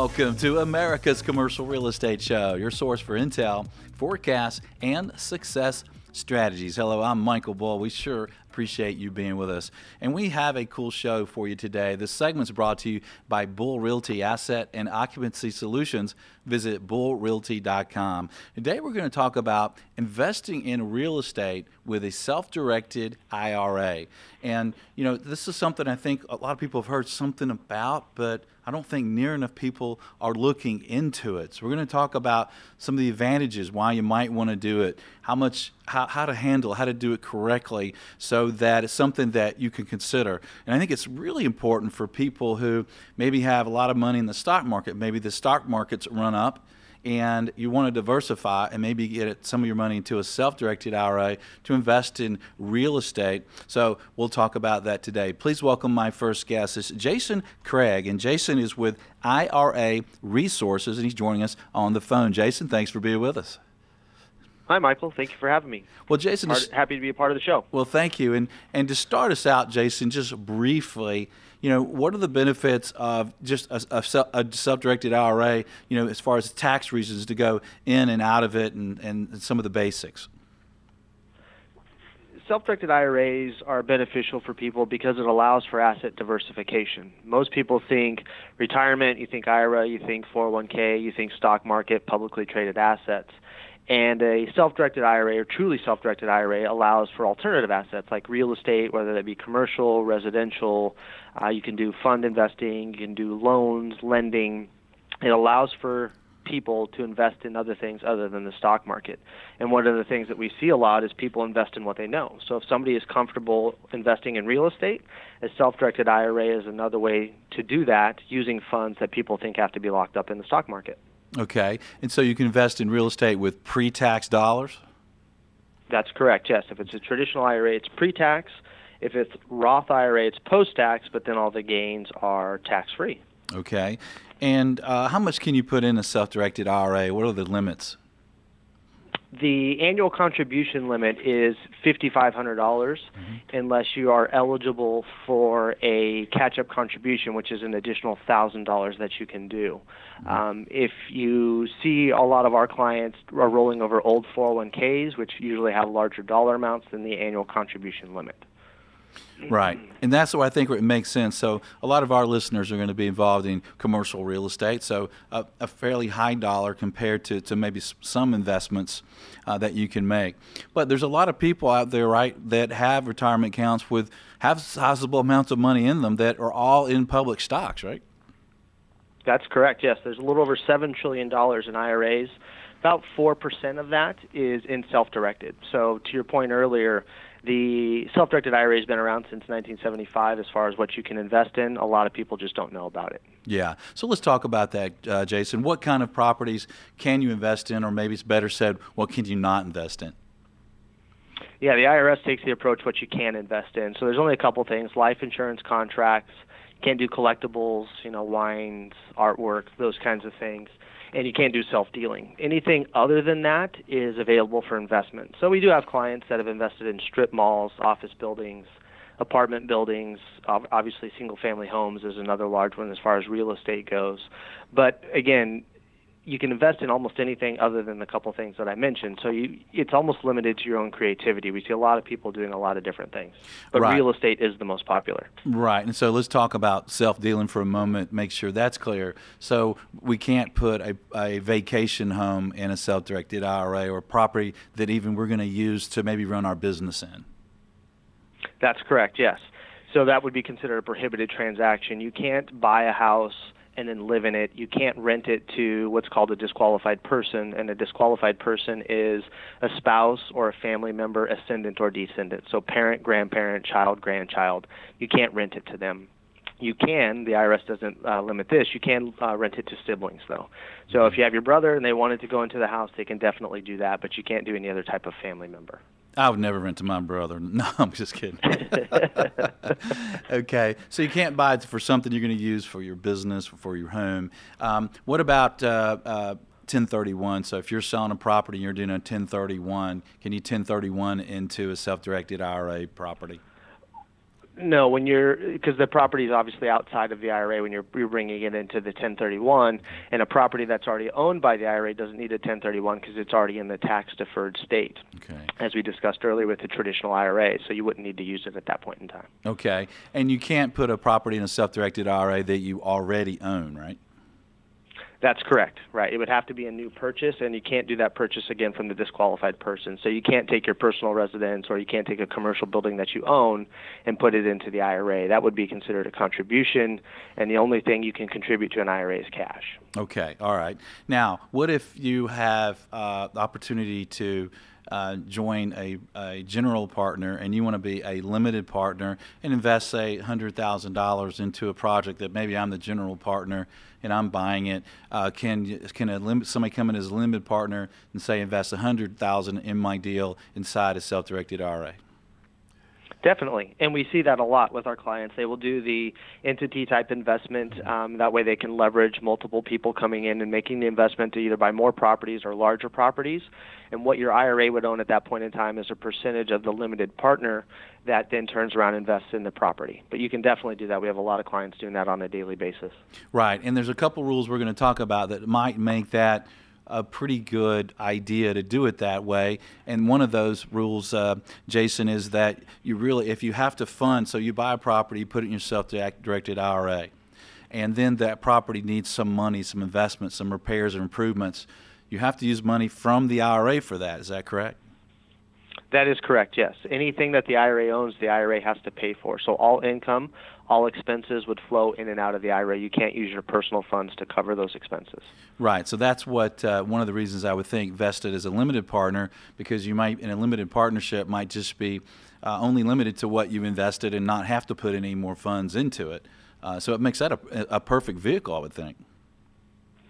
Welcome to America's Commercial Real Estate Show, your source for intel, forecasts, and success strategies. Hello, I'm Michael Bull. We sure appreciate you being with us. And we have a cool show for you today. This segment's brought to you by Bull Realty Asset and Occupancy Solutions. Visit bullrealty.com. Today we're going to talk about investing in real estate with a self-directed IRA. And you know, this is something I think a lot of people have heard something about, but I don't think near enough people are looking into it. So we're going to talk about some of the advantages, why you might want to do it, how much, how, how to handle, how to do it correctly, so that it's something that you can consider. And I think it's really important for people who maybe have a lot of money in the stock market. Maybe the stock market's run up and you want to diversify and maybe get some of your money into a self-directed IRA to invest in real estate. So we'll talk about that today. Please welcome my first guest. It's Jason Craig, and Jason is with IRA Resources, and he's joining us on the phone. Jason, thanks for being with us. Hi, Michael. Thank you for having me. Well, Jason, is happy to be a part of the show. Well, thank you. And and to start us out, Jason, just briefly, you know, what are the benefits of just a, a, self-directed IRA, you know, as far as tax reasons to go in and out of it and, and some of the basics? Self-directed IRAs are beneficial for people because it allows for asset diversification. Most people think retirement, you think IRA, you think 401k, you think stock market, publicly traded assets. And a self directed IRA or truly self directed IRA allows for alternative assets like real estate, whether that be commercial, residential. Uh, you can do fund investing, you can do loans, lending. It allows for people to invest in other things other than the stock market. And one of the things that we see a lot is people invest in what they know. So if somebody is comfortable investing in real estate, a self-directed IRA is another way to do that using funds that people think have to be locked up in the stock market. Okay. And so you can invest in real estate with pre tax dollars? That's correct, yes. If it's a traditional IRA, it's pre tax. If it's Roth IRA, it's post tax, but then all the gains are tax free. Okay. And uh, how much can you put in a self directed IRA? What are the limits? The annual contribution limit is $5,500 mm-hmm. unless you are eligible for a catch up contribution, which is an additional $1,000 that you can do. Mm-hmm. Um, if you see a lot of our clients are rolling over old 401ks, which usually have larger dollar amounts than the annual contribution limit. Right. And that's why I think it makes sense. So, a lot of our listeners are going to be involved in commercial real estate. So, a, a fairly high dollar compared to, to maybe some investments uh, that you can make. But there's a lot of people out there, right, that have retirement accounts with have sizable amounts of money in them that are all in public stocks, right? That's correct, yes. There's a little over $7 trillion in IRAs. About 4% of that is in self directed. So, to your point earlier, the self-directed IRA has been around since 1975 as far as what you can invest in. A lot of people just don't know about it. Yeah. So let's talk about that, uh, Jason. What kind of properties can you invest in, or maybe it's better said, what can you not invest in? Yeah, the IRS takes the approach what you can invest in. So there's only a couple things: life insurance contracts. Can't do collectibles, you know, wines, artwork, those kinds of things and you can't do self-dealing. Anything other than that is available for investment. So we do have clients that have invested in strip malls, office buildings, apartment buildings. Obviously, single-family homes is another large one as far as real estate goes. But again, you can invest in almost anything other than the couple things that I mentioned. So you, it's almost limited to your own creativity. We see a lot of people doing a lot of different things, but right. real estate is the most popular. Right. And so let's talk about self-dealing for a moment. Make sure that's clear. So we can't put a, a vacation home in a self-directed IRA or property that even we're going to use to maybe run our business in. That's correct. Yes. So that would be considered a prohibited transaction. You can't buy a house and then live in it. You can't rent it to what's called a disqualified person, and a disqualified person is a spouse or a family member, ascendant or descendant. So parent, grandparent, child, grandchild. You can't rent it to them. You can, the IRS doesn't uh, limit this, you can uh, rent it to siblings though. So if you have your brother and they wanted to go into the house, they can definitely do that, but you can't do any other type of family member. I would never rent to my brother. No, I'm just kidding. okay, so you can't buy it for something you're going to use for your business, for your home. Um, what about uh, uh, 1031? So if you're selling a property and you're doing a 1031, can you 1031 into a self-directed IRA property? No, when you're because the property is obviously outside of the IRA when you're, you're bringing it into the 1031, and a property that's already owned by the IRA doesn't need a 1031 because it's already in the tax deferred state. Okay. As we discussed earlier with the traditional IRA, so you wouldn't need to use it at that point in time. Okay, and you can't put a property in a self-directed IRA that you already own, right? That's correct, right. It would have to be a new purchase, and you can't do that purchase again from the disqualified person. So you can't take your personal residence or you can't take a commercial building that you own and put it into the IRA. That would be considered a contribution, and the only thing you can contribute to an IRA is cash. Okay, all right. Now, what if you have uh, the opportunity to uh, join a, a general partner and you want to be a limited partner and invest, say, $100,000 into a project that maybe I'm the general partner and I'm buying it, uh, can can a somebody come in as a limited partner and say invest 100000 in my deal inside a self-directed IRA? Definitely, and we see that a lot with our clients. They will do the entity type investment. Um, that way, they can leverage multiple people coming in and making the investment to either buy more properties or larger properties. And what your IRA would own at that point in time is a percentage of the limited partner that then turns around and invests in the property. But you can definitely do that. We have a lot of clients doing that on a daily basis. Right, and there's a couple rules we're going to talk about that might make that a pretty good idea to do it that way. And one of those rules, uh, Jason, is that you really, if you have to fund, so you buy a property, you put it in your self-directed IRA, and then that property needs some money, some investment, some repairs and improvements. You have to use money from the IRA for that. Is that correct? That is correct, yes. Anything that the IRA owns, the IRA has to pay for. So all income, all expenses would flow in and out of the IRA. You can't use your personal funds to cover those expenses. Right. So that's what uh, one of the reasons I would think vested as a limited partner, because you might, in a limited partnership, might just be uh, only limited to what you've invested and not have to put any more funds into it. Uh, so it makes that a, a perfect vehicle, I would think.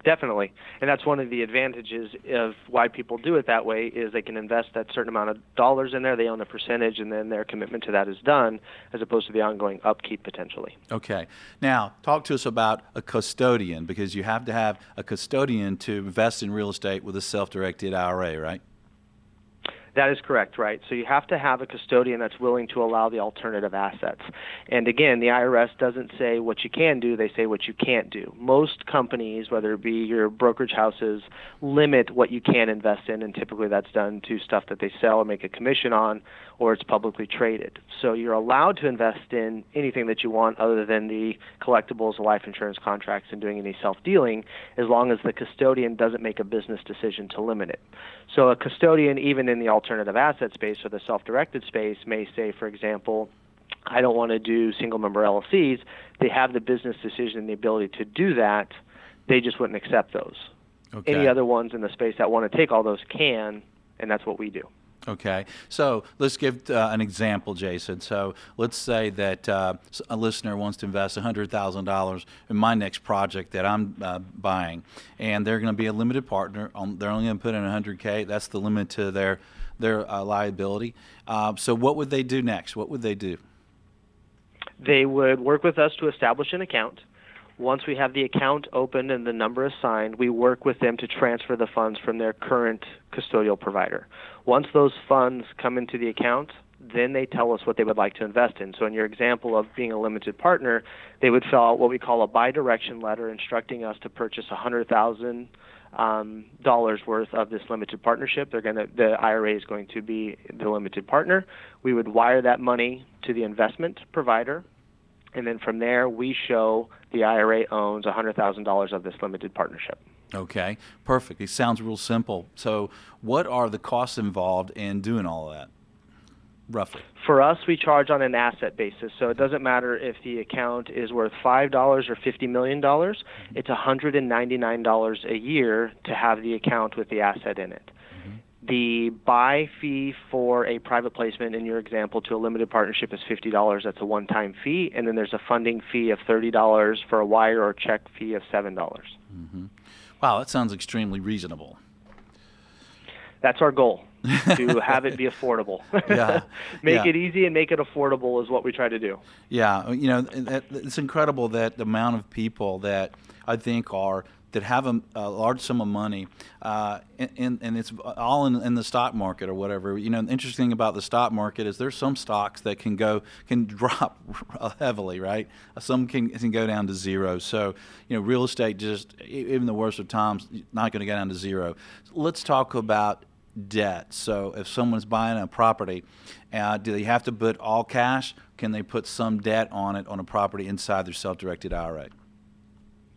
Definitely, and that's one of the advantages of why people do it that way is they can invest that certain amount of dollars in there, they own a percentage, and then their commitment to that is done, as opposed to the ongoing upkeep potentially. Okay, now talk to us about a custodian because you have to have a custodian to invest in real estate with a self-directed IRA, right? That is correct, right? So you have to have a custodian that's willing to allow the alternative assets. And again, the IRS doesn't say what you can do, they say what you can't do. Most companies, whether it be your brokerage houses, limit what you can invest in, and typically that's done to stuff that they sell or make a commission on, or it's publicly traded. So you're allowed to invest in anything that you want other than the collectibles, life insurance contracts, and doing any self dealing, as long as the custodian doesn't make a business decision to limit it. So a custodian, even in the alternative asset space or the self-directed space may say, for example, I don't want to do single member LLCs. They have the business decision and the ability to do that. They just wouldn't accept those. Okay. Any other ones in the space that want to take all those can, and that's what we do. Okay, so let's give uh, an example, Jason. So let's say that uh, a listener wants to invest $100,000 in my next project that I'm uh, buying, and they're going to be a limited partner. They're only going to put in 100K. That's the limit to their their uh, liability. Uh, so what would they do next? What would they do? They would work with us to establish an account. Once we have the account open and the number assigned, we work with them to transfer the funds from their current custodial provider. Once those funds come into the account, then they tell us what they would like to invest in. So, in your example of being a limited partner, they would fill out what we call a buy direction letter instructing us to purchase a hundred thousand um, dollars worth of this limited partnership. They're going to the IRA is going to be the limited partner. We would wire that money to the investment provider, and then from there we show the IRA owns a hundred thousand dollars of this limited partnership. Okay, perfect. It sounds real simple. So, what are the costs involved in doing all of that? roughly? For us, we charge on an asset basis. So it doesn't matter if the account is worth $5 or $50 million, mm-hmm. it's $199 a year to have the account with the asset in it. Mm-hmm. The buy fee for a private placement, in your example, to a limited partnership is $50. That's a one time fee. And then there's a funding fee of $30 for a wire or check fee of $7. Mm-hmm. Wow, that sounds extremely reasonable. That's our goal to have it be affordable. yeah. make yeah. it easy and make it affordable is what we try to do. Yeah, you know, it's incredible that the amount of people that I think are that have a, a large sum of money, uh, and, and it's all in, in, the stock market or whatever. You know, the interesting thing about the stock market is there's some stocks that can go can drop heavily, right? Some can can go down to zero. So, you know, real estate just even the worst of times not going to go down to zero. Let's talk about debt. So, if someone's buying a property, uh, do they have to put all cash? Can they put some debt on it on a property inside their self-directed IRA?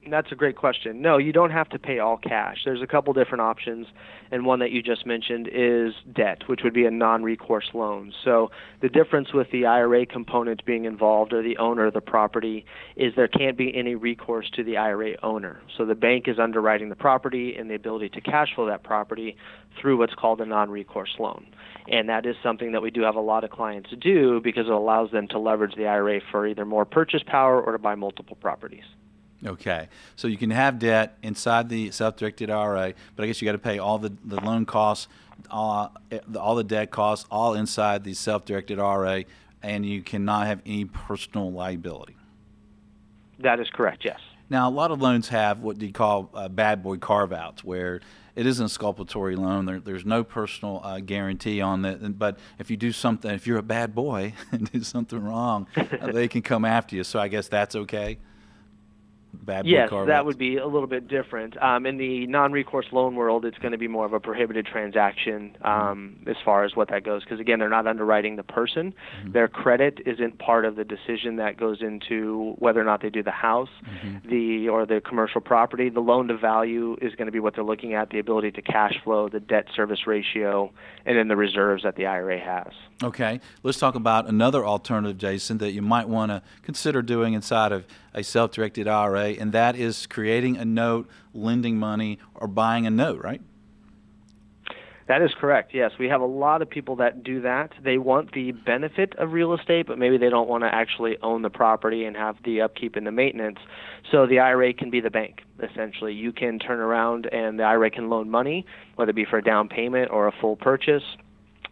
That's a great question. No, you don't have to pay all cash. There's a couple different options, and one that you just mentioned is debt, which would be a non recourse loan. So, the difference with the IRA component being involved or the owner of the property is there can't be any recourse to the IRA owner. So, the bank is underwriting the property and the ability to cash flow that property through what's called a non recourse loan. And that is something that we do have a lot of clients do because it allows them to leverage the IRA for either more purchase power or to buy multiple properties. Okay, so you can have debt inside the self-directed IRA, but I guess you got to pay all the, the loan costs, all, all the debt costs, all inside the self-directed IRA, and you cannot have any personal liability. That is correct. Yes. Now, a lot of loans have what do you call uh, bad boy carve-outs, where it isn't exculpatory loan. There, there's no personal uh, guarantee on it. But if you do something, if you're a bad boy and do something wrong, uh, they can come after you. So I guess that's okay bad yes, that would be a little bit different. Um, in the non-recourse loan world, it's going to be more of a prohibited transaction um, mm-hmm. as far as what that goes, because again, they're not underwriting the person. Mm-hmm. Their credit isn't part of the decision that goes into whether or not they do the house, mm-hmm. the or the commercial property. The loan to value is going to be what they're looking at: the ability to cash flow, the debt service ratio, and then the reserves that the IRA has. Okay, let's talk about another alternative, Jason, that you might want to consider doing inside of a self-directed IRA, and that is creating a note, lending money, or buying a note, right? That is correct. Yes, we have a lot of people that do that. They want the benefit of real estate, but maybe they don't want to actually own the property and have the upkeep and the maintenance. So the IRA can be the bank, essentially. You can turn around and the IRA can loan money, whether it be for a down payment or a full purchase,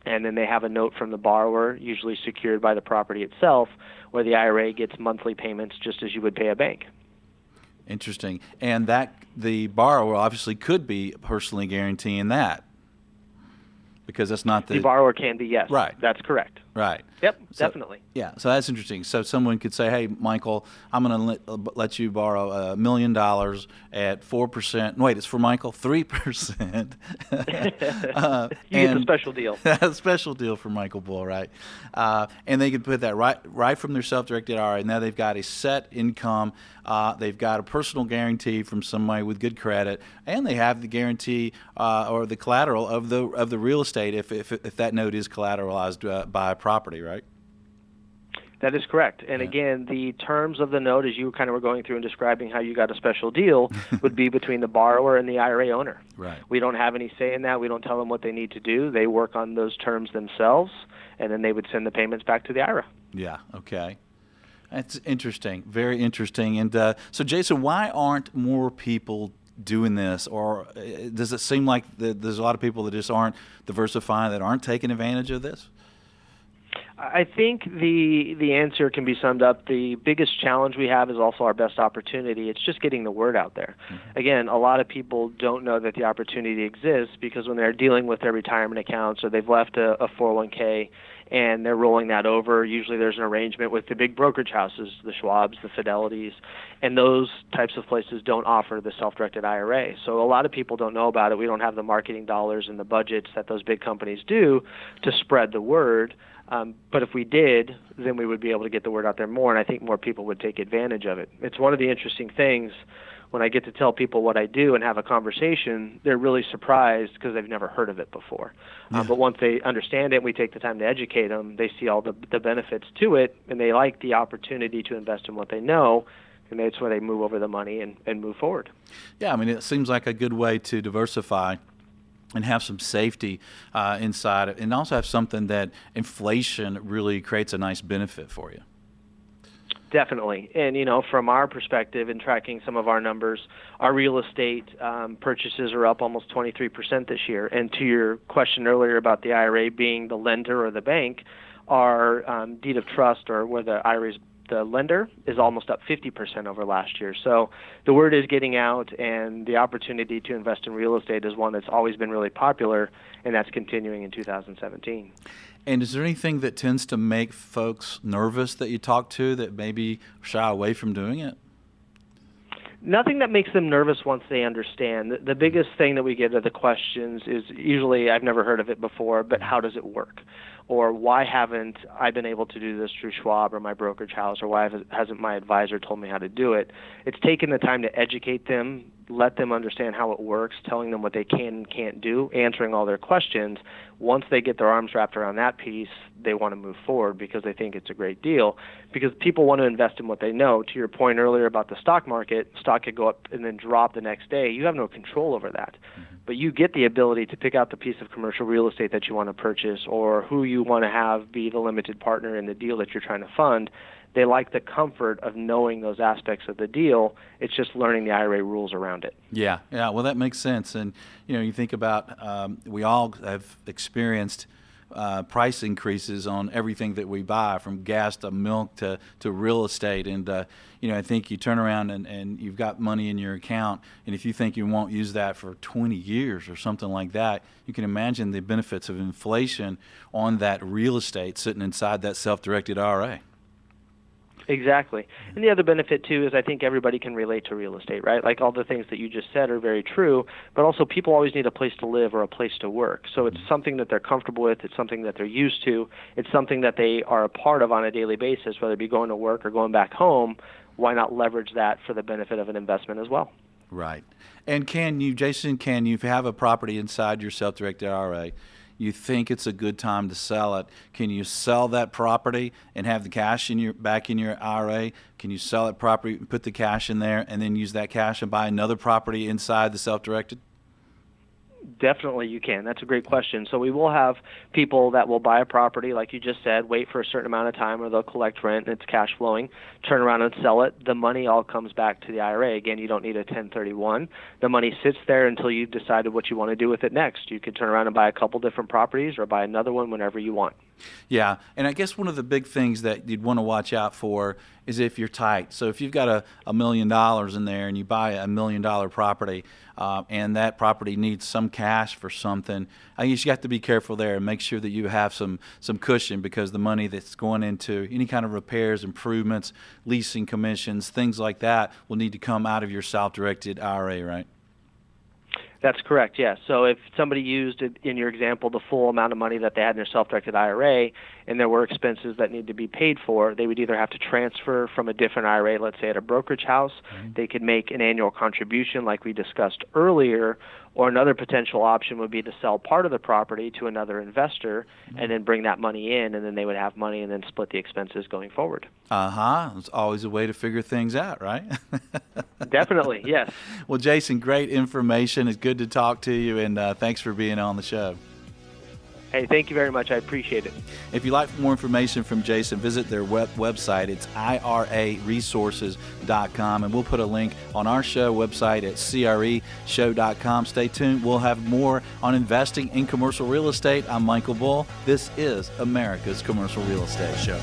and then they have a note from the borrower, usually secured by the property itself, where the IRA gets monthly payments just as you would pay a bank. Interesting. And that the borrower obviously could be personally guaranteeing that because that's not the, the borrower can be yes. Right. That's correct. Right. Yep, so, definitely. Yeah, so that's interesting. So someone could say, "Hey, Michael, I'm going to let, uh, let, you borrow a million dollars at four percent. Wait, it's for Michael, three percent. uh, you and, get a special deal. a special deal for Michael Bull, right? Uh, and they could put that right right from their self-directed IRA. And now they've got a set income. Uh, they've got a personal guarantee from somebody with good credit, and they have the guarantee uh, or the collateral of the of the real estate if if, if that note is collateralized uh, by property, right? That is correct. And yeah. again, the terms of the note, as you kind of were going through and describing how you got a special deal, would be between the borrower and the IRA owner. Right. We don't have any say in that. We don't tell them what they need to do. They work on those terms themselves, and then they would send the payments back to the IRA. Yeah. Okay. That's interesting. Very interesting. And uh, so, Jason, why aren't more people doing this, or uh, does it seem like there's a lot of people that just aren't diversifying, that aren't taking advantage of this? I think the the answer can be summed up. The biggest challenge we have is also our best opportunity. It's just getting the word out there. Mm-hmm. Again, a lot of people don't know that the opportunity exists because when they're dealing with their retirement accounts or they've left a, a 401k and they're rolling that over, usually there's an arrangement with the big brokerage houses, the Schwabs, the Fidelities, and those types of places don't offer the self-directed IRA. So a lot of people don't know about it. We don't have the marketing dollars and the budgets that those big companies do to spread the word. Um, but if we did, then we would be able to get the word out there more, and I think more people would take advantage of it. It's one of the interesting things when I get to tell people what I do and have a conversation, they're really surprised because they've never heard of it before. Uh, yeah. Um, but once they understand it, and we take the time to educate them. They see all the the benefits to it, and they like the opportunity to invest in what they know. And that's where they move over the money and, and move forward. Yeah, I mean, it seems like a good way to diversify and have some safety uh, inside and also have something that inflation really creates a nice benefit for you. Definitely, and you know, from our perspective in tracking some of our numbers, our real estate um, purchases are up almost 23% this year. And to your question earlier about the IRA being the lender or the bank, our um, deed of trust or where the IRA is the lender is almost up 50% over last year. So the word is getting out, and the opportunity to invest in real estate is one that's always been really popular, and that's continuing in 2017. And is there anything that tends to make folks nervous that you talk to that maybe shy away from doing it? Nothing that makes them nervous once they understand. The, biggest thing that we get are the questions is usually I've never heard of it before, but how does it work? Or why haven't I been able to do this through Schwab or my brokerage house, or why hasn't my advisor told me how to do it? It's taken the time to educate them, let them understand how it works, telling them what they can and can't do, answering all their questions. Once they get their arms wrapped around that piece, they want to move forward because they think it's a great deal. Because people want to invest in what they know. To your point earlier about the stock market, stock could go up and then drop the next day. You have no control over that. Mm-hmm. But you get the ability to pick out the piece of commercial real estate that you want to purchase or who you want to have be the limited partner in the deal that you're trying to fund they like the comfort of knowing those aspects of the deal. It's just learning the IRA rules around it. Yeah, yeah. Well, that makes sense. And you know, you think about um, we all have experienced. Uh, price increases on everything that we buy, from gas to milk to, to real estate. And, uh, you know, I think you turn around and, and you've got money in your account, and if you think you won't use that for 20 years or something like that, you can imagine the benefits of inflation on that real estate sitting inside that self directed IRA. Exactly. And the other benefit too is I think everybody can relate to real estate, right? Like all the things that you just said are very true, but also people always need a place to live or a place to work. So it's mm-hmm. something that they're comfortable with, it's something that they're used to, it's something that they are a part of on a daily basis, whether it be going to work or going back home. Why not leverage that for the benefit of an investment as well? Right. And can you, Jason, can you have a property inside your self directed IRA? You think it's a good time to sell it. Can you sell that property and have the cash in your back in your IRA? Can you sell that property, put the cash in there, and then use that cash and buy another property inside the self-directed? Definitely, you can. That's a great question. So we will have people that will buy a property, like you just said, wait for a certain amount of time, or they'll collect rent and it's cash flowing, turn around and sell it. The money all comes back to the IRA. Again, you don't need a 1031. The money sits there until you've decided what you want to do with it next. You could turn around and buy a couple different properties, or buy another one whenever you want. Yeah, and I guess one of the big things that you'd want to watch out for is if you're tight. So if you've got a, a million dollars in there and you buy a million dollar property, uh, and that property needs some cash for something, I guess you have to be careful there and make sure that you have some some cushion because the money that's going into any kind of repairs, improvements, leasing commissions, things like that will need to come out of your self-directed IRA, right? That's correct, yes. So if somebody used, in your example, the full amount of money that they had in their self directed IRA and there were expenses that need to be paid for, they would either have to transfer from a different IRA, let's say at a brokerage house, mm-hmm. they could make an annual contribution like we discussed earlier, or another potential option would be to sell part of the property to another investor mm-hmm. and then bring that money in, and then they would have money and then split the expenses going forward. Uh huh. It's always a way to figure things out, right? Definitely, yes. Well, Jason, great information. It's good to talk to you, and uh, thanks for being on the show. Hey, thank you very much. I appreciate it. If you'd like more information from Jason, visit their web- website. It's iraresources.com, and we'll put a link on our show website at creshow.com. Stay tuned. We'll have more on investing in commercial real estate. I'm Michael Bull. This is America's Commercial Real Estate Show.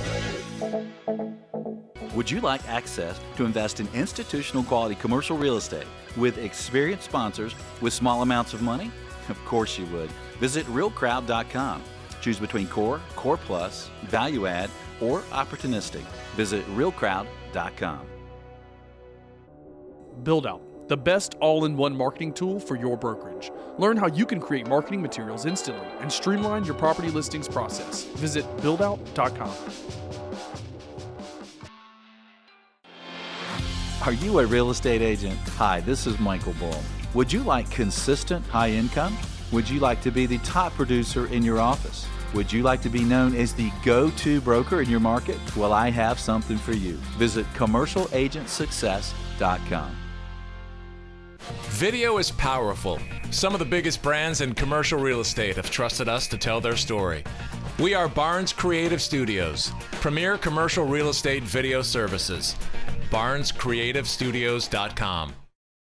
Would you like access to invest in institutional quality commercial real estate with experienced sponsors with small amounts of money? Of course you would. Visit realcrowd.com. Choose between core, core plus, value add, or opportunistic. Visit realcrowd.com. Build out the best all in one marketing tool for your brokerage. Learn how you can create marketing materials instantly and streamline your property listings process. Visit buildout.com. Are you a real estate agent? Hi, this is Michael Bull. Would you like consistent high income? Would you like to be the top producer in your office? Would you like to be known as the go to broker in your market? Well, I have something for you. Visit commercialagentsuccess.com. Video is powerful. Some of the biggest brands in commercial real estate have trusted us to tell their story. We are Barnes Creative Studios, premier commercial real estate video services. BarnesCreativeStudios.com.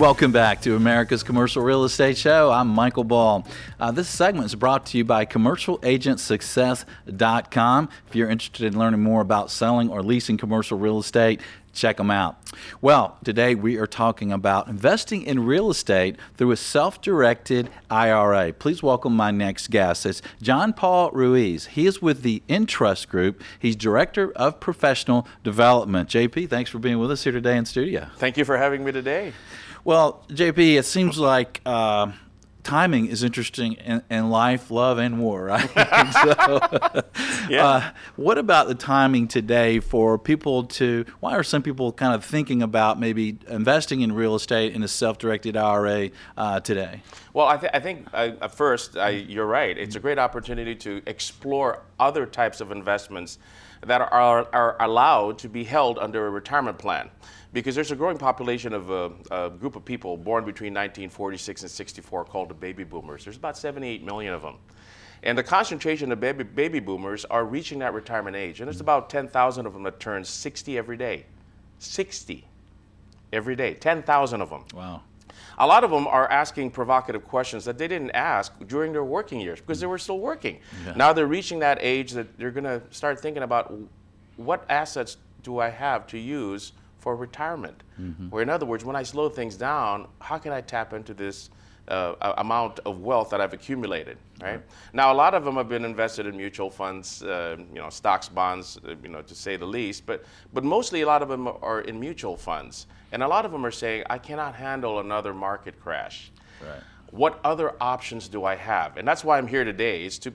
Welcome back to America's Commercial Real Estate Show. I'm Michael Bull. Uh, this segment is brought to you by CommercialAgentSuccess.com. If you're interested in learning more about selling or leasing commercial real estate, check them out. Well, today we are talking about investing in real estate through a self directed IRA. Please welcome my next guest. It's John Paul Ruiz. He is with the Entrust Group, he's Director of Professional Development. JP, thanks for being with us here today in studio. Thank you for having me today. Well, JP, it seems like uh, timing is interesting in, in, life, love, and war, right? so, yeah. Uh, what about the timing today for people to? Why are some people kind of thinking about maybe investing in real estate in a self-directed IRA uh, today? Well, I, th- I think uh, first, you're right. It's a great opportunity to explore other types of investments that are, are allowed to be held under a retirement plan because there's a growing population of a, a, group of people born between 1946 and 64 called the baby boomers. There's about 78 million of them. And the concentration of baby, baby boomers are reaching that retirement age. And there's mm. about 10,000 of them that turn 60 every day. 60 every day. 10,000 of them. Wow. A lot of them are asking provocative questions that they didn't ask during their working years because they mm. were still working. Yeah. Now they're reaching that age that they're going to start thinking about what assets do I have to use for retirement. Mm-hmm. Or, in other words, when I slow things down, how can I tap into this uh, amount of wealth that I've accumulated? Right? right now, a lot of them have been invested in mutual funds, uh, you know, stocks, bonds, uh, you know, to say the least. But but mostly, a lot of them are in mutual funds, and a lot of them are saying, I cannot handle another market crash. Right. What other options do I have? And that's why I'm here today is to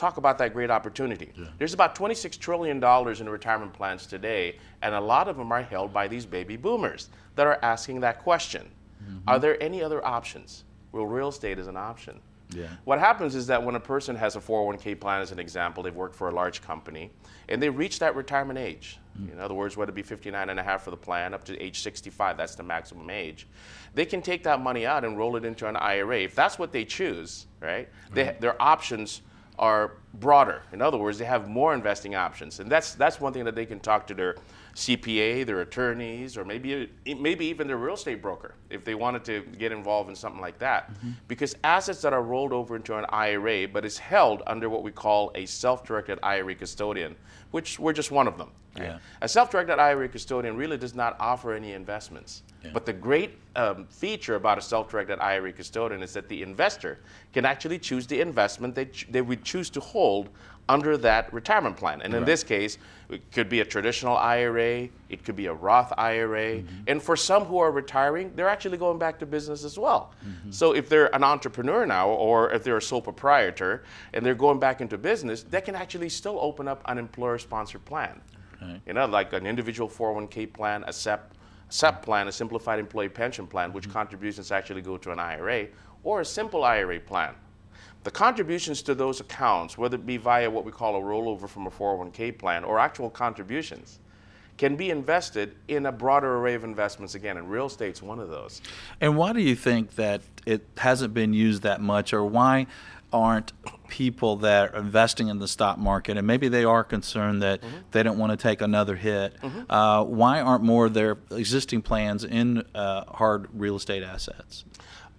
talk about that great opportunity. Yeah. There's about $26 trillion in retirement plans today, and a lot of them are held by these baby boomers that are asking that question. Mm-hmm. Are there any other options? Well, real estate is an option. Yeah. What happens is that when a person has a 401k plan, as an example, they've worked for a large company, and they reach that retirement age. Mm. In other words, whether it be 59 and a half for the plan, up to age 65, that's the maximum age. They can take that money out and roll it into an IRA. If that's what they choose, right? They, their options are broader. In other words, they have more investing options, and that's that's one thing that they can talk to their CPA, their attorneys, or maybe maybe even their real estate broker if they wanted to get involved in something like that. Mm-hmm. Because assets that are rolled over into an IRA, but is held under what we call a self-directed IRA custodian, which we're just one of them. Right? Yeah. A self-directed IRA custodian really does not offer any investments. Yeah. But the great um, feature about a self-directed IRA custodian is that the investor can actually choose the investment they, ch- they would choose to hold under that retirement plan. And in this case, it could be a traditional IRA, it could be a Roth IRA. Mm-hmm. And for some who are retiring, they're actually going back to business as well. Mm-hmm. So if they're an entrepreneur now, or if they're a sole proprietor and they're going back into business, they can actually still open up an employer sponsored plan. You know, like an individual 401k plan, a SEP, SEP plan, a simplified employee pension plan, which mm-hmm. contributions actually go to an IRA, or a simple IRA plan. The contributions to those accounts, whether it be via what we call a rollover from a 401k plan or actual contributions, can be invested in a broader array of investments again, and real estate's one of those. And why do you think that it hasn't been used that much, or why aren't people that are investing in the stock market, and maybe they are concerned that mm-hmm. they don't want to take another hit, mm-hmm. uh, why aren't more of their existing plans in uh, hard real estate assets?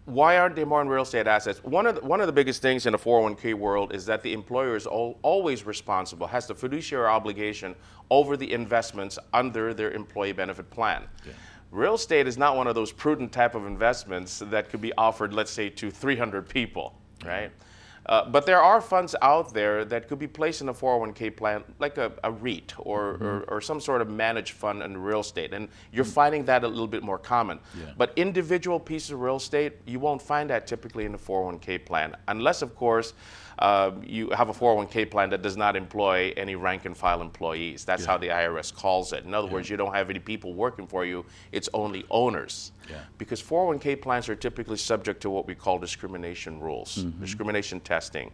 Why aren't they more in real estate assets? One of the, one of the biggest things in the 401k world is that the employer is all, always responsible, has the fiduciary obligation over the investments under their employee benefit plan. Yeah. Real estate is not one of those prudent type of investments that could be offered, let's say, to 300 people, right? Mm-hmm. Uh, but there are funds out there that could be placed in a 401k plan, like a, a REIT or, mm-hmm. or, or, some sort of managed fund in real estate. And you're mm-hmm. finding that a little bit more common. Yeah. But individual pieces of real estate, you won't find that typically in a 401k plan, unless, of course, uh, you have a 401k plan that does not employ any rank and file employees. That's yeah. how the IRS calls it. In other yeah. words, you don't have any people working for you, it's only owners. Yeah. Because 401k plans are typically subject to what we call discrimination rules, mm-hmm. discrimination testing.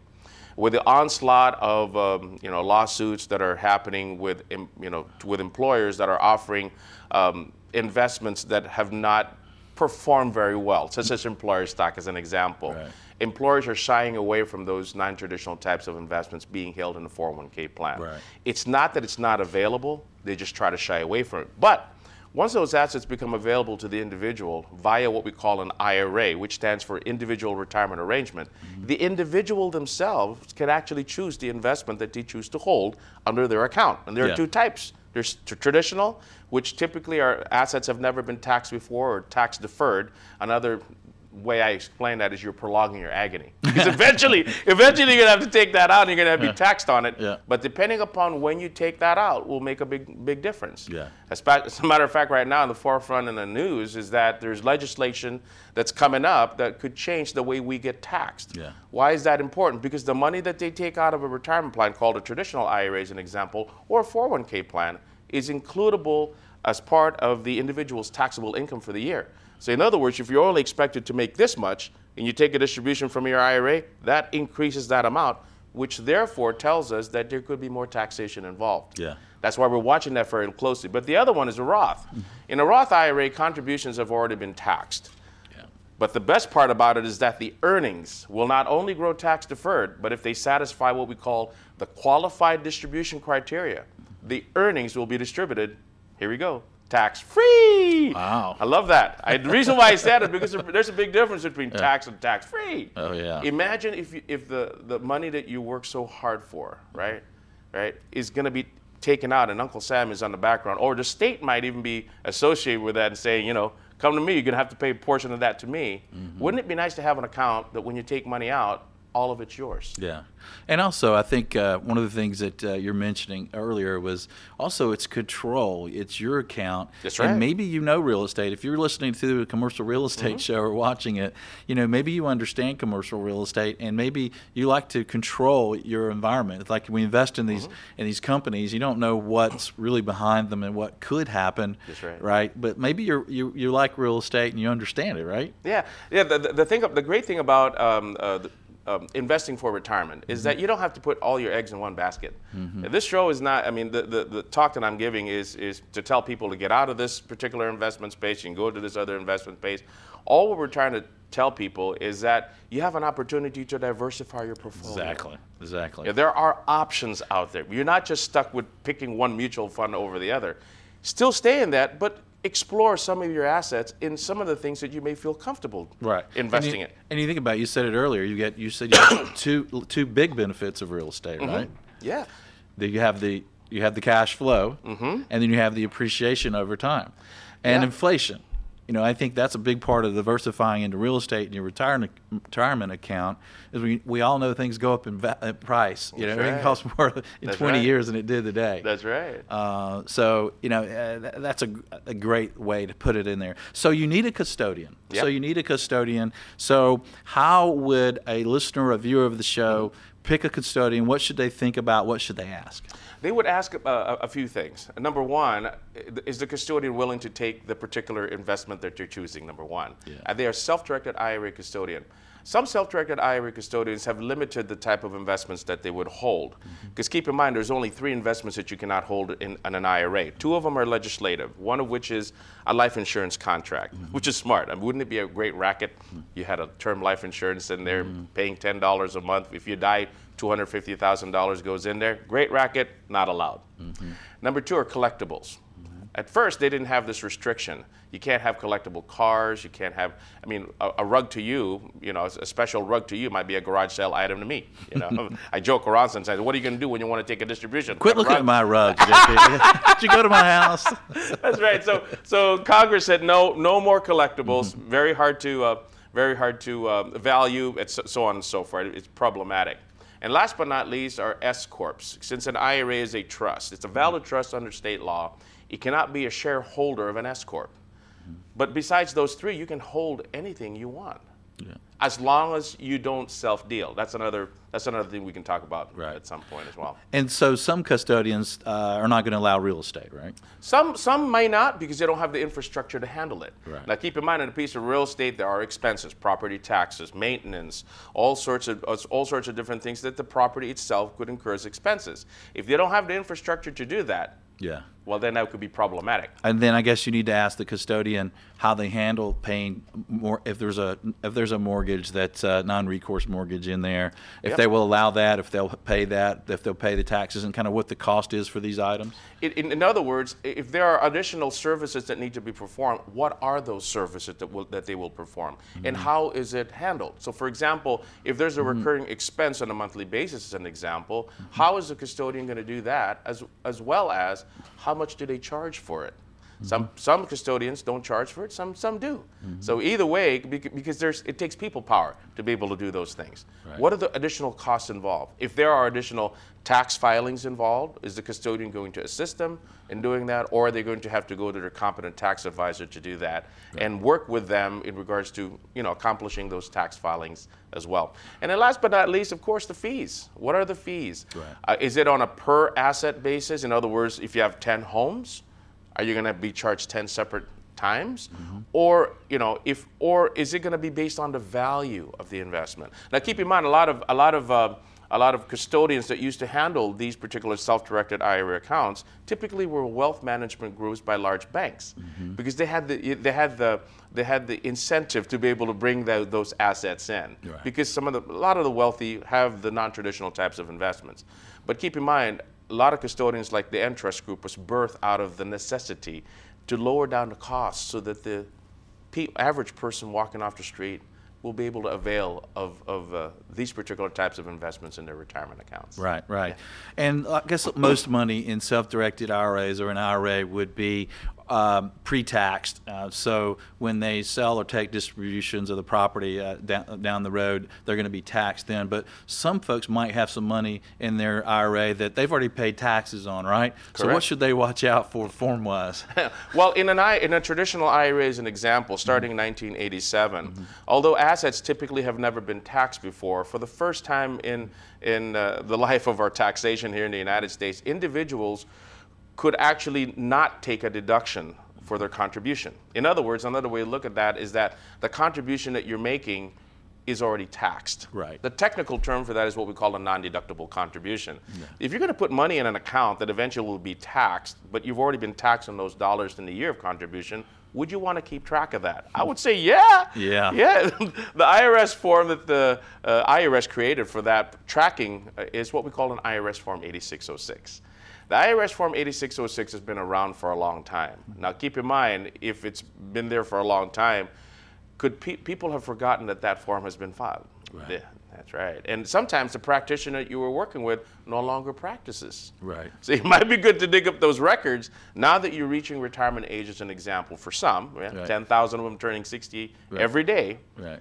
With the onslaught of um, you know lawsuits that are happening with you know with employers that are offering um, investments that have not performed very well, such as employer stock as an example. Right employers are shying away from those non-traditional types of investments being held in a 401k plan. Right. It's not that it's not available, they just try to shy away from it. But once those assets become available to the individual via what we call an IRA, which stands for Individual Retirement Arrangement, mm-hmm. the individual themselves can actually choose the investment that they choose to hold under their account. And there yeah. are two types. There's traditional, which typically are assets have never been taxed before or tax deferred. Another way I explain that is you're prolonging your agony. Because eventually, eventually you're gonna have to take that out and you're gonna have to yeah. be taxed on it. Yeah. But depending upon when you take that out will make a big, big difference. Yeah. As, as a matter of fact, right now in the forefront in the news is that there's legislation that's coming up that could change the way we get taxed. Yeah. Why is that important? Because the money that they take out of a retirement plan called a traditional IRA as an example, or a 401k plan, is includable as part of the individual's taxable income for the year. So, in other words, if you're only expected to make this much and you take a distribution from your IRA, that increases that amount, which therefore tells us that there could be more taxation involved. Yeah. That's why we're watching that very closely. But the other one is a Roth. Mm-hmm. In a Roth IRA, contributions have already been taxed. Yeah. But the best part about it is that the earnings will not only grow tax deferred, but if they satisfy what we call the qualified distribution criteria, the earnings will be distributed. Here we go tax free. Wow. I love that. I, the reason why I said it because there's a big difference between yeah. tax and tax free. Oh yeah. Imagine if you, if the, the money that you work so hard for, right, right, is going to be taken out and Uncle Sam is on the background, or the state might even be associated with that and saying, you know, come to me, you're going to have to pay a portion of that to me. Mm-hmm. Wouldn't it be nice to have an account that when you take money out, all of it's yours. Yeah, and also I think uh, one of the things that uh, you're mentioning earlier was also it's control. It's your account. That's right. And maybe you know real estate. If you're listening to a commercial real estate mm-hmm. show or watching it, you know maybe you understand commercial real estate, and maybe you like to control your environment. It's like we invest in these mm-hmm. in these companies, you don't know what's really behind them and what could happen. That's right. Right. But maybe you you you like real estate and you understand it, right? Yeah. Yeah. The, the, the thing the great thing about um, uh, the, um, investing for retirement is mm-hmm. that you don't have to put all your eggs in one basket. Mm-hmm. This show is not, I mean, the, the, the, talk that I'm giving is, is to tell people to get out of this particular investment space and go to this other investment space. All what we're trying to tell people is that you have an opportunity to diversify your portfolio. Exactly, exactly. Yeah, there are options out there. You're not just stuck with picking one mutual fund over the other. Still stay in that, but explore some of your assets in some of the things that you may feel comfortable right. investing and you, in. And you think about it, you said it earlier. You get you said you have two two big benefits of real estate, mm-hmm. right? Yeah. That you have the you have the cash flow, mm-hmm. and then you have the appreciation over time, and yeah. inflation you know, I think that's a big part of diversifying into real estate and your retirement retirement account. Is we we all know things go up in va- price. You that's know, right. everything costs more in that's 20 right. years than it did today. That's right. Uh, so you know, uh, that's a, a great way to put it in there. So you need a custodian. Yep. So you need a custodian. So how would a listener or viewer of the show pick a custodian? What should they think about? What should they ask? They would ask uh, a few things. Number one, is the custodian willing to take the particular investment that you're choosing? Number one, yeah. are they a self-directed IRA custodian? Some self-directed IRA custodians have limited the type of investments that they would hold. Because mm-hmm. keep in mind, there's only three investments that you cannot hold in, in, an IRA. Two of them are legislative. One of which is a life insurance contract, mm-hmm. which is smart. I mean, wouldn't it be a great racket? Mm-hmm. You had a term life insurance and they're mm-hmm. paying $10 a month. If you die, $250,000 goes in there. Great racket, not allowed. Mm-hmm. Number two are collectibles. Mm-hmm. At first, they didn't have this restriction. You can't have collectible cars. You can't have, I mean, a, a, rug to you, you know, a special rug to you might be a garage sale item to me. You know, I joke around sometimes. What are you going to do when you want to take a distribution? Quit looking at my rug. Did you go to my house? That's right. So, so Congress said no, no more collectibles. Mm-hmm. Very hard to. Uh, very hard to um, value, and so, so on and so forth. It's problematic. And last but not least are S corps. Since an IRA is a trust, it's a valid trust under state law. It cannot be a shareholder of an S corp. But besides those three, you can hold anything you want. Yeah. As long as you don't self-deal. That's another. That's another thing we can talk about Right. at some point as well. And so some custodians uh, are not going to allow real estate, right? Some some may not because they don't have the infrastructure to handle it. Right. Now keep in mind, in a piece of real estate, there are expenses, property taxes, maintenance, all sorts of all sorts of different things that the property itself could incur as expenses. If they don't have the infrastructure to do that, Yeah. Well, then that could be problematic. And then I guess you need to ask the custodian how they handle paying more if there's a if there's a mortgage that's a non-recourse mortgage in there, if Yep. they will allow that, if they'll pay that, if they'll pay the taxes, and kind of what the cost is for these items. In, in, in other words, if there are additional services that need to be performed, what are those services that, will, that they will perform? And mm-hmm. how is it handled? So, for example, if there's a mm-hmm. recurring expense on a monthly basis, as an example, mm-hmm. how is the custodian going to do that, as, as well as how much do they charge for it? Some, some custodians don't charge for it, some, some do. So either way, because there's, it takes people power to be able to do those things. What are the additional costs involved? If there are additional tax filings involved, is the custodian going to assist them in doing that, or are they going to have to go to their competent tax advisor to do that and work with them in regards to you know accomplishing those tax filings as well? And then last but not least, of course, the fees. What are the fees? Right. Uh, is it on a per asset basis? In other words, if you have 10 homes, are you going to be charged 10 separate times? Or you know if or is it going to be based on the value of the investment? Now keep in mind a lot of a lot of uh, a lot of custodians that used to handle these particular self-directed IRA accounts typically were wealth management groups by large banks because they had the they had the they had the incentive to be able to bring tho- those assets in Right. because some of the a lot of the wealthy have the non-traditional types of investments. But keep in mind a lot of custodians like the Entrust Group was birthed out of the necessity to lower down the costs so that the pe- average person walking off the street will be able to avail of, of uh, these particular types of investments in their retirement accounts. Right, right. And I guess most money in self-directed IRAs or an IRA would be um, pre-taxed. Uh, so when they sell or take distributions of the property uh, down, down the road, they're going to be taxed then. But some folks might have some money in their IRA that they've already paid taxes on, right? Correct. So what should they watch out for form-wise? well, in an I, in a traditional IRA, as an example, starting in 1987, although assets typically have never been taxed before, for the first time in in uh, the life of our taxation here in the United States, individuals could actually not take a deduction for their contribution. In other words, another way to look at that is that the contribution that you're making is already taxed. Right. The technical term for that is what we call a non-deductible contribution. If you're going to put money in an account that eventually will be taxed, but you've already been taxed on those dollars in the year of contribution, would you want to keep track of that? I would say, yeah. Yeah. Yeah. the IRS form that the uh, IRS created for that tracking uh, is what we call an IRS Form 8606. The IRS Form 8606 has been around for a long time. Now, keep in mind, if it's been there for a long time, could pe- people have forgotten that that form has been filed? Right. Yeah, that's right. And sometimes the practitioner you were working with no longer practices. Right. So it might be good to dig up those records now that you're reaching retirement age as an example for some, yeah, Right. 10,000 of them turning 60 Right. every day, Right.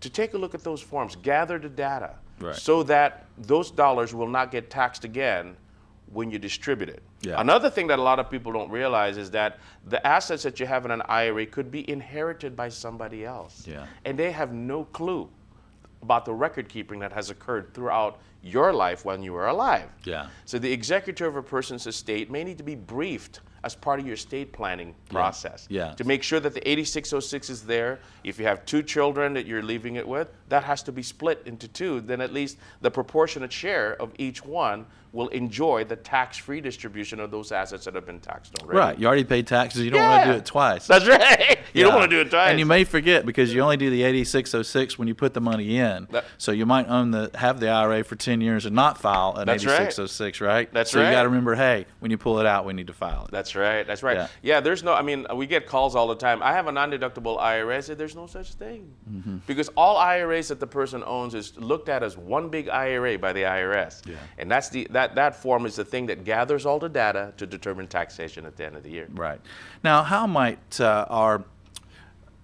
to take a look at those forms, gather the data so that those dollars will not get taxed again when you distribute it. Yeah. Another thing that a lot of people don't realize is that the assets that you have in an IRA could be inherited by somebody else. Yeah. And they have no clue about the record keeping that has occurred throughout your life when you were alive. Yeah. So the executor of a person's estate may need to be briefed as part of your estate planning process. Yeah. To make sure that the 8606 is there. If you have two children that you're leaving it with, that has to be split into two. Then at least the proportionate share of each one will enjoy the tax-free distribution of those assets that have been taxed already. Right. You already paid taxes. You don't want to do it twice. That's right. You don't want to do it twice. And you may forget because you only do the 8606 when you put the money in. That- so you might own the have the IRA for 10 years and not file an That's right. 8606, right? That's so you got to remember, hey, when you pull it out, we need to file it. That's right. That's right. Yeah. Yeah. there's no. I mean, we get calls all the time. I have a non-deductible IRA. I say there's no such thing Mm-hmm. because all IRAs that the person owns is looked at as one big IRA by the IRS. Yeah. And that's the that that form is the thing that gathers all the data to determine taxation at the end of the year. Right. Now, how might uh, our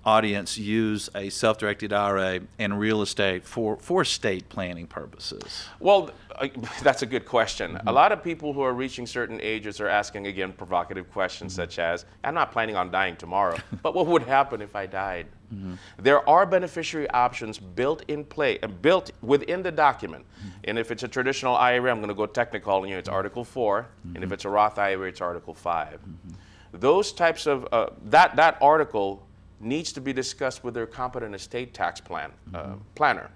audience use a self-directed IRA and real estate for for estate planning purposes? Well, uh, that's a good question. Mm-hmm. A lot of people who are reaching certain ages are asking again provocative questions mm-hmm. such as, "I'm not planning on dying tomorrow, but what would happen if I died?" Mm-hmm. There are beneficiary options built in play, uh, built within the document. Mm-hmm. And if it's a traditional IRA, I'm going to go technical, on you know, it's Article 4, and if mm-hmm. it's a Roth IRA, it's Article 5. Mm-hmm. Those types of uh, that that article needs to be discussed with their competent estate tax plan uh, planner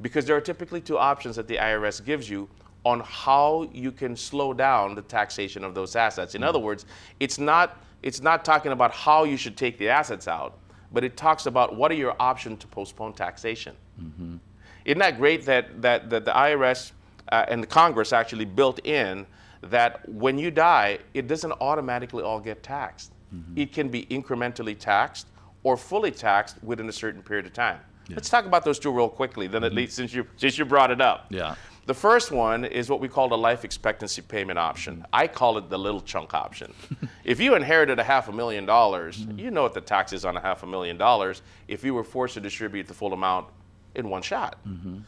because there are typically two options that the IRS gives you on how you can slow down the taxation of those assets. In mm-hmm. other words, it's not it's not talking about how you should take the assets out, but it talks about what are your options to postpone taxation. Mm-hmm. Isn't that great that that, that the IRS uh, and the Congress actually built in that when you die, it doesn't automatically all get taxed. Mm-hmm. It can be incrementally taxed or fully taxed within a certain period of time. Yeah. Let's talk about those two real quickly, then at mm-hmm. least since you since you brought it up. Yeah. The first one is what we call the life expectancy payment option. Mm-hmm. I call it the little chunk option. if you inherited a half a million dollars, mm-hmm. you know what the tax is on a half a million dollars if you were forced to distribute the full amount in one shot. Mm-hmm.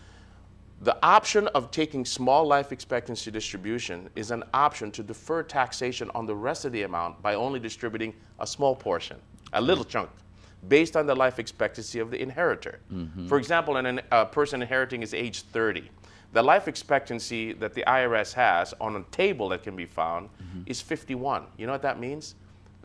The option of taking small life expectancy distribution is an option to defer taxation on the rest of the amount by only distributing a small portion, a little chunk based on the life expectancy of the inheritor. Mm-hmm. For example, a uh, person inheriting is age 30. The life expectancy that the IRS has on a table that can be found mm-hmm. is 51. You know what that means?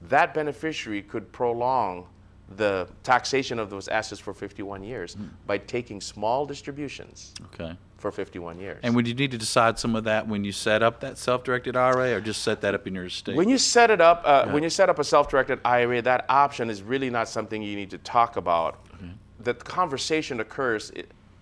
That beneficiary could prolong the taxation of those assets for 51 years mm. by taking small distributions. Okay for 51 years. And would you need to decide some of that when you set up that self-directed IRA, or just set that up in your estate? When you set it up, uh, when you set up a self-directed IRA, that option is really not something you need to talk about. Okay. The conversation occurs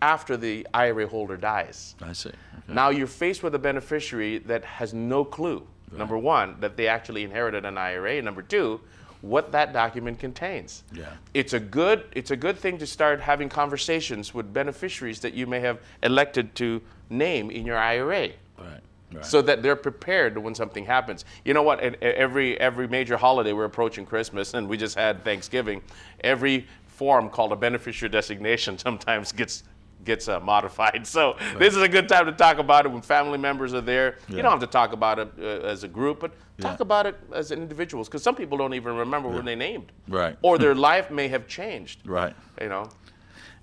after the IRA holder dies. I see. Okay. Now you're faced with a beneficiary that has no clue. Right. Number one, that they actually inherited an IRA. Number two, what that document contains. Yeah. It's a good it's a good thing to start having conversations with beneficiaries that you may have elected to name in your IRA. Right. Right. So that they're prepared when something happens. You know what? Every every major holiday, we're approaching Christmas, and we just had Thanksgiving. Every form called a beneficiary designation sometimes gets gets uh, modified. So right. this is a good time to talk about it when family members are there. Yeah. You don't have to talk about it uh, as a group, but talk yeah. about it as individuals because some people don't even remember yeah. when they named. Right. Or their life may have changed. Right. You know.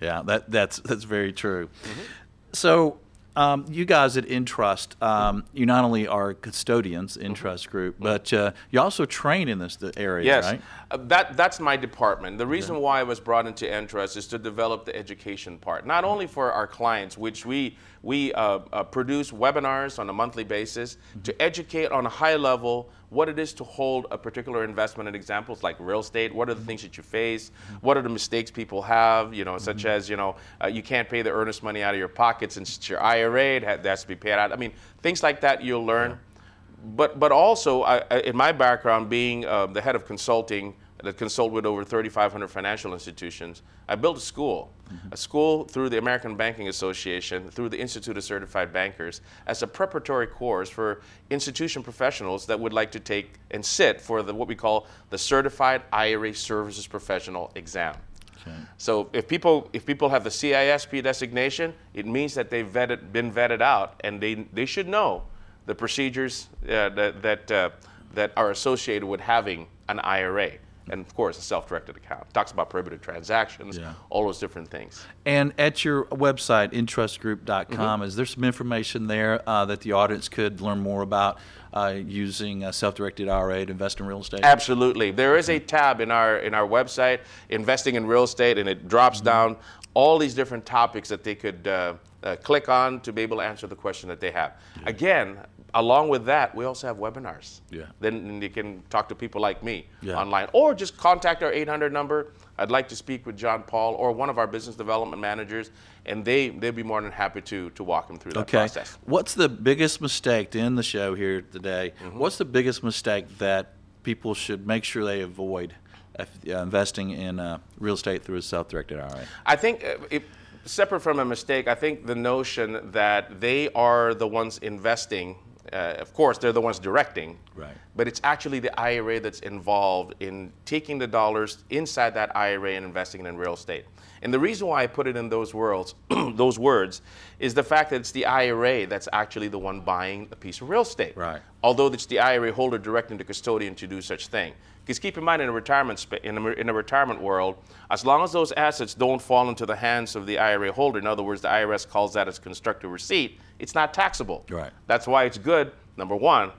Yeah, that that's that's very true. Mm-hmm. So um, you guys at Entrust, um, you not only are custodians, Entrust mm-hmm. Group, but uh, you also train in this area, yes. right? Uh, that, that's my department. The reason yeah. why I was brought into Entrust is to develop the education part, not only for our clients, which we, we uh, uh produce webinars on a monthly basis mm-hmm. to educate on a high level what it is to hold a particular investment in examples like real estate. What are the things that you face? What are the mistakes people have? You know such mm-hmm. as you know uh, you can't pay the earnest money out of your pockets since it's your ira it has to be paid out. I mean things like that you'll learn. Yeah. but but also I, in my background being uh, the head of consulting that consult with over 3,500 financial institutions. I built a school, mm-hmm. a school through the American Banking Association, through the Institute of Certified Bankers, as a preparatory course for institution professionals that would like to take and sit for the, what we call the Certified IRA Services Professional exam. Okay. So if people if people have the CISP designation, it means that they've vetted, been vetted out, and they they should know the procedures uh, that that, uh, that are associated with having an IRA and of course a self-directed account. It talks about prohibited transactions, yeah. all those different things. And at your website, entrustgroup.com, mm-hmm. is there some information there uh, that the audience could learn more about uh, using a self-directed IRA to invest in real estate? Absolutely. There is a tab in our in our website, investing in real estate, and it drops mm-hmm. down all these different topics that they could uh, uh, click on to be able to answer the question that they have. Yeah. Again, along with that, we also have webinars. Yeah. Then you can talk to people like me yeah. online, or just contact our 800 number. I'd like to speak with John Paul or one of our business development managers, and they they'd be more than happy to to walk them through that okay. process. What's the biggest mistake to end the show here today? Mm-hmm. What's the biggest mistake that people should make sure they avoid uh, investing in uh, real estate through a self-directed IRA? I think. Uh, it, separate from a mistake, I think the notion that they are the ones investing uh, of course, they're the ones directing, Right. But it's actually the IRA that's involved in taking the dollars inside that IRA and investing it in real estate. And the reason why I put it in those worlds, those words, is the fact that it's the IRA that's actually the one buying a piece of real estate. Right. Although it's the IRA holder directing the custodian to do such thing. Because keep in mind, in a retirement spa- in a, in a retirement world, as long as those assets don't fall into the hands of the IRA holder, in other words, the IRS calls that as constructive receipt, it's not taxable. Right. That's why it's good. Number one,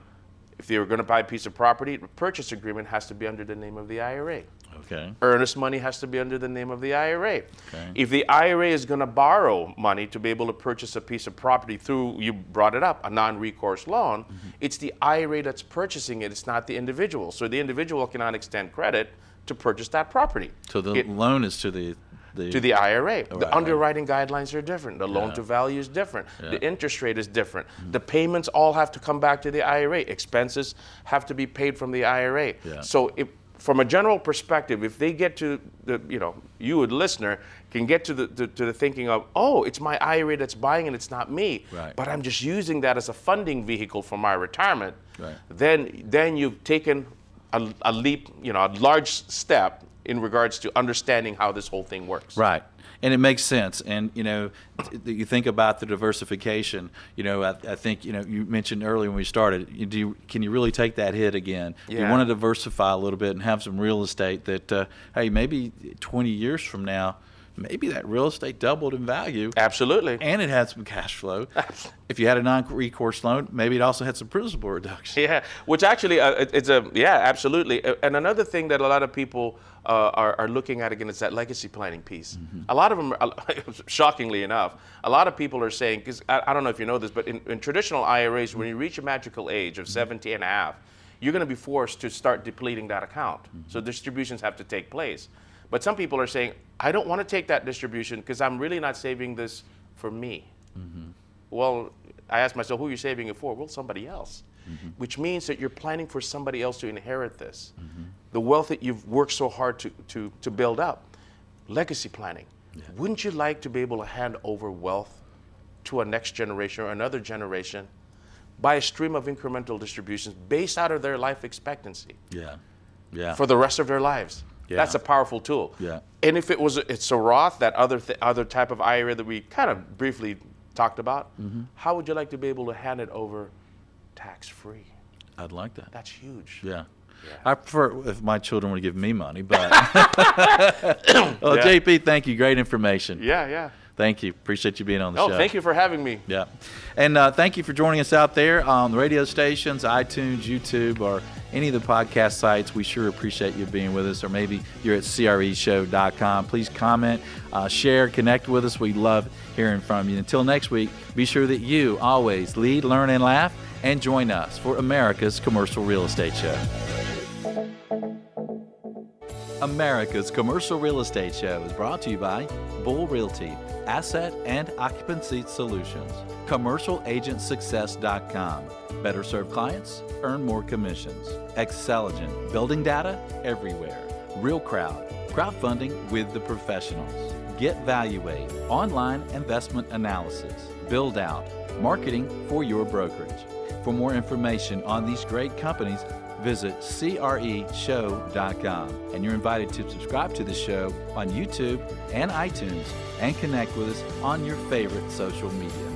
if they were going to buy a piece of property, the purchase agreement has to be under the name of the IRA. Okay. Earnest money has to be under the name of the IRA. Okay. If the IRA is going to borrow money to be able to purchase a piece of property through, you brought it up, a non recourse loan, mm-hmm. it's the IRA that's purchasing it, it's not the individual. So the individual cannot extend credit to purchase that property. So the It- loan is to the the, to the IRA. right, the underwriting guidelines are different. The loan to value is different. The interest rate is different. Mm-hmm. The payments all have to come back to the IRA. Expenses have to be paid from the IRA. Yeah. So if from a general perspective, if they get to the, you know, you, the listener, can get to the, to, to the thinking of, oh, it's my IRA that's buying and it's not me, Right. but I'm just using that as a funding vehicle for my retirement, Right. then, then you've taken a, a leap, you know, a large step in regards to understanding how this whole thing works. Right. And it makes sense. And, you know, you think about the diversification, you know, I, I think, you know, you mentioned earlier when we started, you do, you- can you really take that hit again? You want to diversify a little bit and have some real estate that, uh, hey, maybe 20 years from now, maybe that real estate doubled in value. Absolutely. And it had some cash flow. if you had a non-recourse loan, maybe it also had some principal reduction. Yeah, which actually uh, it- it's a yeah, absolutely. Uh, And another thing that a lot of people uh, are, are looking at again is that legacy planning piece. A lot of them, are, shockingly enough, a lot of people are saying because I, I don't know if you know this, but in, in traditional IRAs, when you reach a magical age of 70 and a half, you're going to be forced to start depleting that account. So distributions have to take place. But some people are saying, I don't want to take that distribution because I'm really not saving this for me. Mm-hmm. Well, I ask myself, who are you saving it for? Well, somebody else. Mm-hmm. Which means that you're planning for somebody else to inherit this. Mm-hmm. The wealth that you've worked so hard to, to, to build up. Legacy planning. Wouldn't you like to be able to hand over wealth to a next generation or another generation by a stream of incremental distributions based out of their life expectancy? Yeah. Yeah. for the rest of their lives. Yeah. That's a powerful tool. Yeah. And if it was it's a Roth, that other th- other type of IRA that we kind of briefly talked about, Mm-hmm. how would you like to be able to hand it over tax free? I'd like that. That's huge. Yeah. I prefer if my children would give me money, but. well, Yeah. JP, thank you. Great information. Yeah, yeah. Thank you. Appreciate you being on the Oh, show. thank you for having me. Yeah. And uh, thank you for joining us out there on the radio stations, iTunes, YouTube, or any of the podcast sites. We sure appreciate you being with us. Or maybe you're at CREshow.com. Please comment, uh, share, connect with us. We love hearing from you. Until next week, be sure that you always lead, learn, and laugh. And join us for America's Commercial Real Estate Show. America's Commercial Real Estate Show is brought to you by Bull Realty, Asset and Occupancy Solutions, CommercialAgentSuccess.com. Better serve clients, earn more commissions. Xceligent, building data everywhere. Real Crowd, crowdfunding with the professionals. Get Valuate, online investment analysis. Build Out, marketing for your brokerage. For more information on these great companies, visit creshow.com. And you're invited to subscribe to the show on YouTube and iTunes and connect with us on your favorite social media.